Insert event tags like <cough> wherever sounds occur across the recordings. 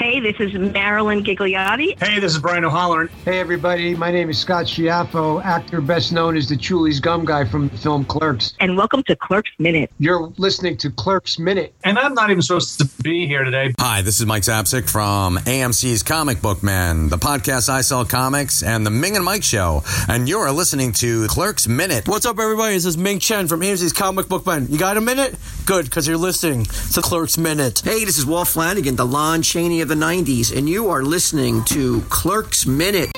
Hey, this is Marilyn Ghigliotti. Hey, this is Brian O'Halloran. Hey, everybody. My name is Scott Schiaffo, actor best known as the Chewlies Gum Guy from the film Clerks. And welcome to Clerks Minute. You're listening to Clerks Minute. And I'm not even supposed to be here today. Hi, this is Mike Zapcic from AMC's Comic Book Man, the podcast I Sell Comics, and the Ming and Mike Show. And you're listening to Clerks Minute. What's up, everybody? This is Ming Chen from AMC's Comic Book Man. You got a minute? Good, because you're listening to Clerks Minute. Hey, this is Walt Flanagan, the Lon Chaney of the 90s, and you are listening to Clerks Minute.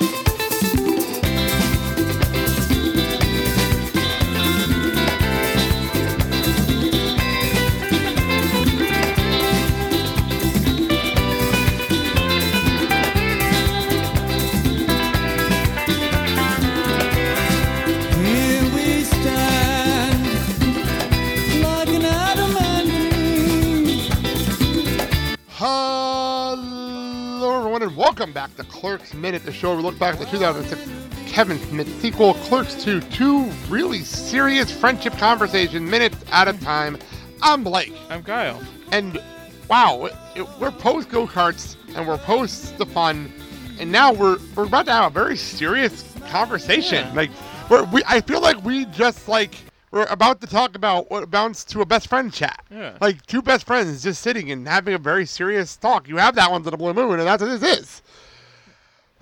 Clerks Minute, the show we look back at the 2006 Kevin Smith sequel, Clerks 2, two really serious friendship conversation, minutes at a time. I'm Blake, I'm Kyle. and wow, it, we're post go karts and we're post the fun, and now we're we're about to have a very serious conversation. Yeah. Like, we're, we, I feel like we just like we're about to talk about what amounts to a best friend chat. Yeah. Like two best friends just sitting and having a very serious talk. You have that once in a blue moon, and that's what this is.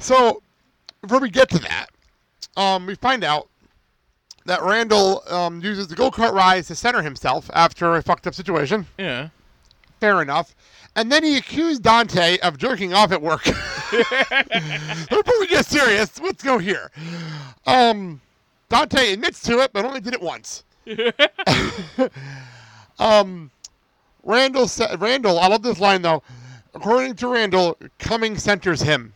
So, before we get to that, um, we find out that Randal um, uses the go kart rides to center himself after a fucked up situation. Yeah. Fair enough. And then he accused Dante of jerking off at work. <laughs> Before we get serious, let's go here. Um, Dante admits to it, but only did it once. <laughs> um, Randal Randal, I love this line though. According to Randal, coming centers him.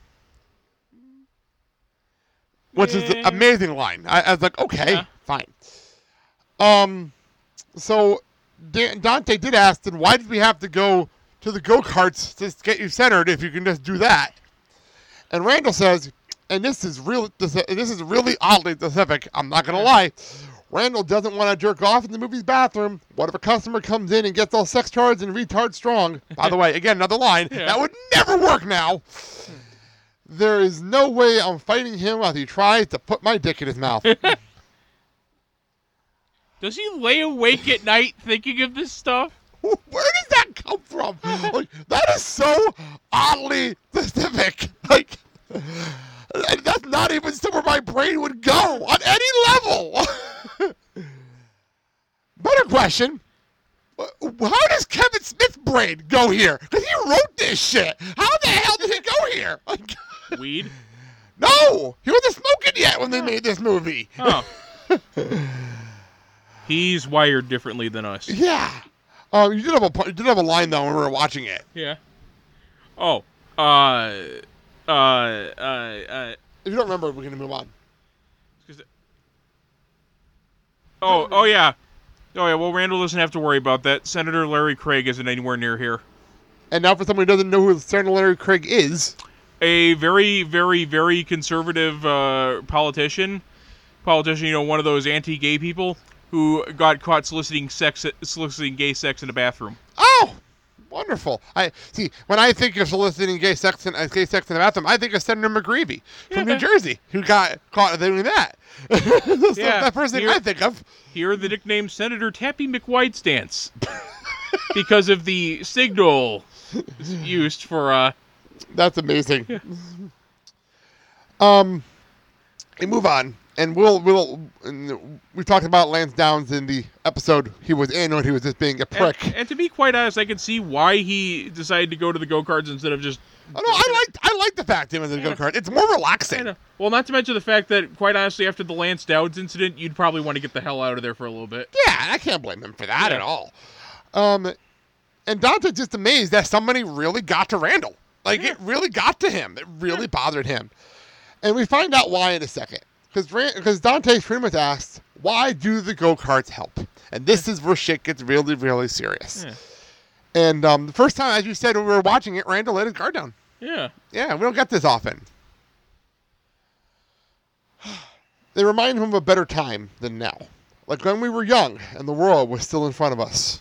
Which is an amazing line. I, I was like, okay, Yeah. fine. Um, so Dan- Dante did ask, then why did we have to go to the go karts to get you centered if you can just do that? And Randal says, and this is real. This, this is really oddly specific. I'm not gonna lie. Randal doesn't want to jerk off in the Mooby's bathroom. What if a customer comes in and gets all sex charged and retard strong? By the <laughs> way, again, another line Yeah. that would never work now. There is no way I'm fighting him as he tries to put my dick in his mouth. <laughs> Does he lay awake at night thinking of this stuff? Where does that come from? Like, that is so oddly specific. <laughs> Like, that's not even somewhere my brain would go on any level. <laughs> Better question. How does Kevin Smith's brain go here? Because he wrote this shit. How the hell did he go here? Like, Weed? no, he wasn't smoking yet when they made this movie. Oh. He's wired differently than us. Yeah. Uh, you did have a you did have a line though when we were watching it. Yeah. Oh. Uh. Uh. Uh. uh If you don't remember, we're gonna move on. oh. Oh yeah. Oh yeah. Well, Randal doesn't have to worry about that. Senator Larry Craig isn't anywhere near here. And now, for someone who doesn't know who Senator Larry Craig is, a very, very, very conservative uh, politician. Politician, you know, one of those anti-gay people who got caught soliciting sex, soliciting gay sex in a bathroom. oh, wonderful. I see. When I think of soliciting gay sex in uh, gay sex in the bathroom, I think of Senator McGreevey from New Jersey who got caught doing that. <laughs> That's Yeah, the first thing here- I think of. Here, the nickname Senator Tappy McWidestance <laughs> because of the signal used for. Uh, That's amazing. <laughs> um, we move on, and we'll we'll and we talked about Lance Dowds in the episode he was in when he was just being a prick. and to be quite honest, I can see why he decided to go to the go karts instead of just. Oh, no, I like I like the fact he was in a go kart. It's more relaxing. Well, not to mention the fact that, quite honestly, after the Lance Dowds incident, you'd probably want to get the hell out of there for a little bit. Yeah, I can't blame him for that Yeah. at all. Um, and Dante's just amazed that somebody really got to Randal. Like it really got to him. It really bothered him. And we find out why in a second. Because because Dante pretty much asks, why do the go karts help? And this is where shit gets really really serious. Yeah. And um, the first time, as you said when we were watching it, Randal let his guard down. Yeah. Yeah, we don't get this often. <sighs> They remind him of a better time than now. Like when we were young and the world was still in front of us.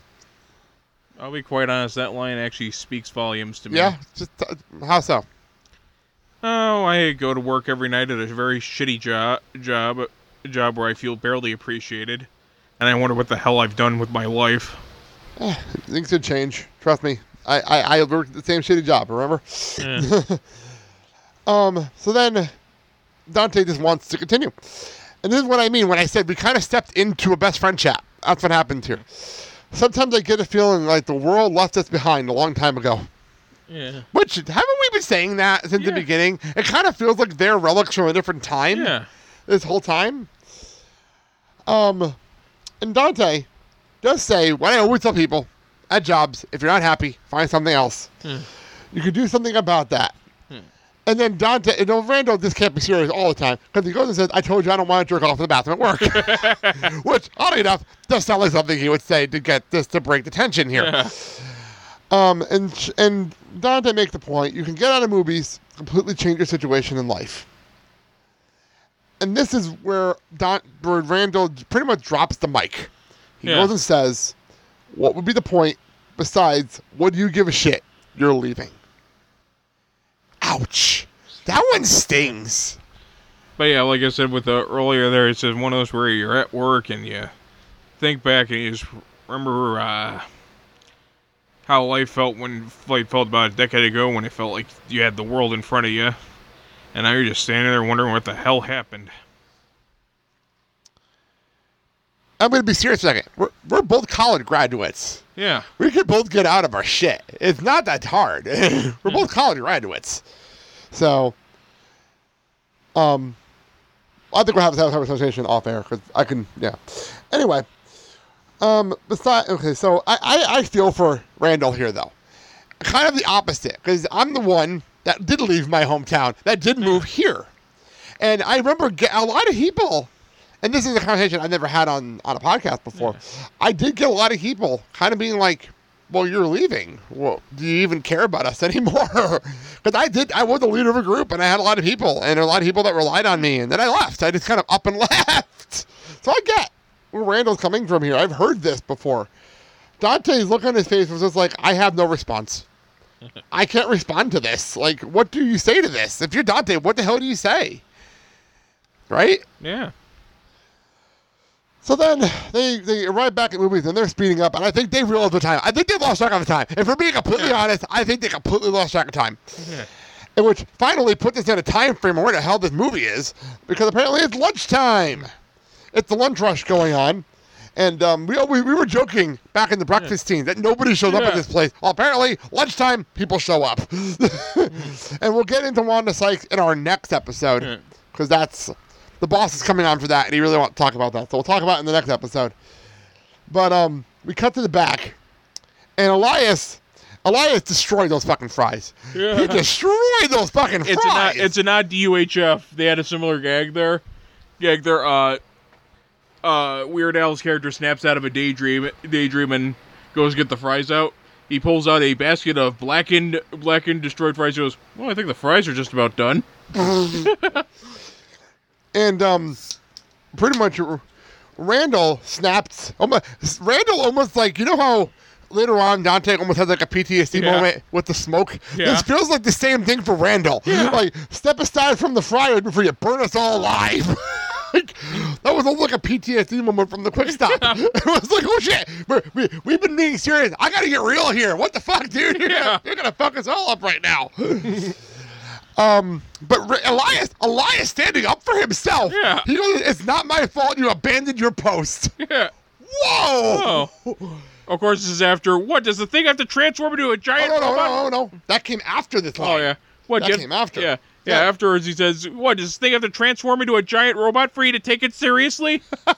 I'll be quite honest. That line actually speaks volumes to me. Yeah, just uh, how so? Oh, I go to work every night at a very shitty job, job, a job where I feel barely appreciated, and I wonder what the hell I've done with my life. Things could change. Trust me. I I, I worked the same shitty job. Remember? Eh. <laughs> Um. So then, Dante just wants to continue, and this is what I mean when I said we kind of stepped into a best friend chat. That's what happened here. Sometimes I get a feeling like the world left us behind a long time ago. yeah. Which haven't we been saying that since the beginning? It kind of feels like they're relics from a different time. Yeah. this whole time. Um, and Dante does say what I always tell people at jobs: if you're not happy, find something else. You can do something about that. And then Dante, and Randal just can't be serious all the time because he goes and says, "I told you I don't want to jerk off in the bathroom at work," <laughs> <laughs> which, oddly enough, does sound like something he would say to get this to break the tension here. Yeah. <laughs> Um, and and Dante makes the point: you can get out of Mooby's, completely change your situation in life. And this is where Don, where Randal pretty much drops the mic. He Yeah. goes and says, "What would be the point besides what do you give a shit? You're leaving." Ouch! That one stings. But yeah, like I said with the earlier there, it says one of those where you're at work and you think back and you just remember uh, how life felt when life felt about a decade ago when it felt like you had the world in front of you, and now you're just standing there wondering what the hell happened. I'm going to be serious for a second. We're, we're both college graduates. Yeah, We could both get out of our shit. It's not that hard. <laughs> We're both college graduates. So, um, I think we'll have to have a conversation off air because I can, yeah. Anyway, um, besides, okay, so I, I, I feel for Randal here though. Kind of the opposite because I'm the one that did leave my hometown, that did move here. And I remember a lot of people, and this is a conversation I've never had on, on a podcast before. I did get a lot of people kind of being like, well, you're leaving. Well, do you even care about us <laughs> anymore? Because I did, I was the leader of a group and I had a lot of people and a lot of people that relied on me. And then I left. I just kind of up and <laughs> left. So I get where Randal's coming from here. I've heard this before. Dante's look on his face was just like, I have no response. <laughs> I can't respond to this. Like, what do you say to this? If you're Dante, what the hell do you say? Right? yeah, So then they, they arrive back at Mooby's and they're speeding up, and I think they realize the time. I think they lost track of the time. And for being completely honest, I think they completely lost track of time. And which finally put this in a time frame of where the hell this movie is, because apparently it's lunchtime. It's the lunch rush going on. And um, we, we we were joking back in the breakfast scene that nobody shows up at this place. Well, apparently lunchtime people show up, <laughs> and we'll get into Wanda Sykes in our next episode Yeah. because that's the boss is coming on for that, and he really wants to talk about that. So we'll talk about it in the next episode. But um, we cut to the back, and Elias, Elias destroyed those fucking fries. He Yeah. destroyed those fucking it's a fries. nod, it's a nod to UHF. They had a similar gag there. Gag there. Uh, uh, Weird Al's character snaps out of a daydream, daydream, and goes to get the fries out. He pulls out a basket of blackened, blackened, destroyed fries. He goes, "Well, I think the fries are just about done." <laughs> and um, pretty much Randal snapped. Almost, Randal almost like you know how later on Dante almost has like a PTSD Yeah. moment with the smoke. Yeah. This feels like the same thing for Randal. Yeah. Like step aside from the fryer before you burn us all alive. <laughs> like, that was almost like a PTSD moment from the quick <laughs> stop. <laughs> it was like, oh shit, we're, we, we've been being serious. I gotta get real here. What the fuck, dude? You're, Yeah. gonna, you're gonna fuck us all up right now. Um, but Elias, Elias standing up for himself. Yeah. He goes, "It's not my fault. You abandoned your post." <laughs> Yeah. Whoa! Oh. Of course, this is after. What does the thing have to transform into a Oh, giant no, no, robot? no, no, no. That came after this line. Oh yeah. What That came after. Yeah. Yeah. Yeah. Afterwards, he says, "What does this thing have to transform into a giant robot for you to take it seriously?" <laughs>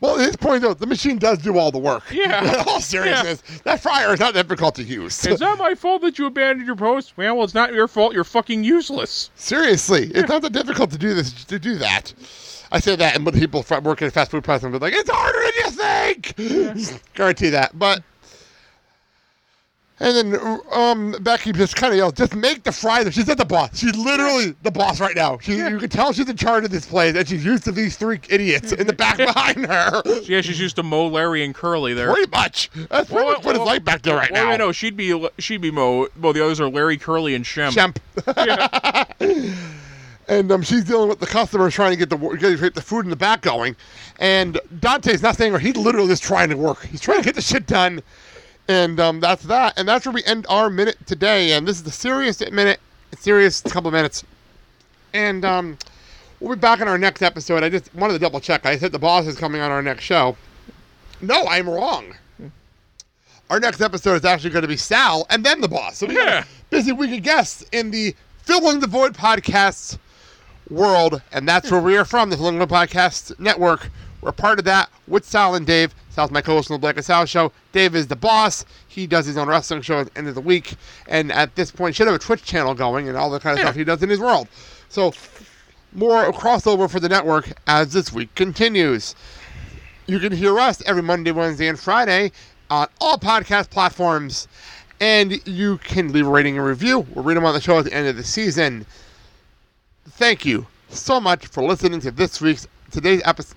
Well, his point though, the machine does do all the work. Yeah. <laughs> All seriousness, that fryer is not difficult to use. it's not my fault that you abandoned your post. Well, well, it's not your fault. You're fucking useless. Seriously, it's not that difficult to do this to do that. I say that, and when people fr- work at fast food restaurant, they're like, "It's harder than you think." <laughs> Guarantee that. But And then um, Becky just kind of yells, "Just make the fries." She's at the boss. She's literally the boss right now. She, you can tell she's in charge of this place, and she's used to these three idiots in the back behind her. <laughs> Yeah, she's used to Moe, Larry, and Curly there. Pretty much. That's pretty much what it's like back there right well, now. I know she'd be she'd be Moe. Well, the others are Larry, Curly, and Shem. Shemp. <laughs> and um, she's dealing with the customers trying to get the get the food in the back going. And Dante's not saying her. He's literally just trying to work. He's trying to get the shit done. And um, that's that. And that's where we end our minute today. And this is the serious minute, serious couple of minutes. And um, we'll be back in our next episode. I just wanted to double check. I said the boss is coming on our next show. No, I'm wrong. Our next episode is actually going to be Sal and then the boss. So we got Yeah. a busy week of guests in the Filling the Void podcast world, and that's where we are from, the Filling the Void podcast network. We're part of that with Sal and Dave. Sal's my co-host on the Blake and Sal show. Dave is the boss. He does his own wrestling show at the end of the week, and at this point, should have a Twitch channel going and all the kind of stuff he does in his world. So more crossover for the network as this week continues. You can hear us every Monday, Wednesday, and Friday on all podcast platforms. And you can leave a rating and review. We'll read them on the show at the end of the season. Thank you so much for listening to this week's today's episode.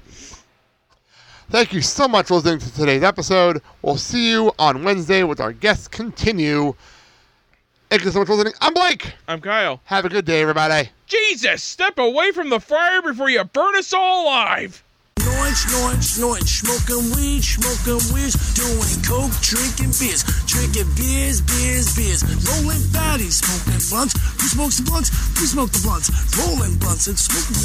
Thank you so much for listening to today's episode. We'll see you on Wednesday with our guests continue. Thank you so much for listening. I'm Blake. I'm Kyle. Have a good day, everybody. Jesus, step away from the fire before you burn us all alive. Snoring, snoring, snoring, smoking weed, smoking weeds, doing coke, drinking beers, drinking beers, beers, beers, rolling fatties, smoking blunts. Who smokes the blunts? We smoke the blunts, rolling blunts and smoking.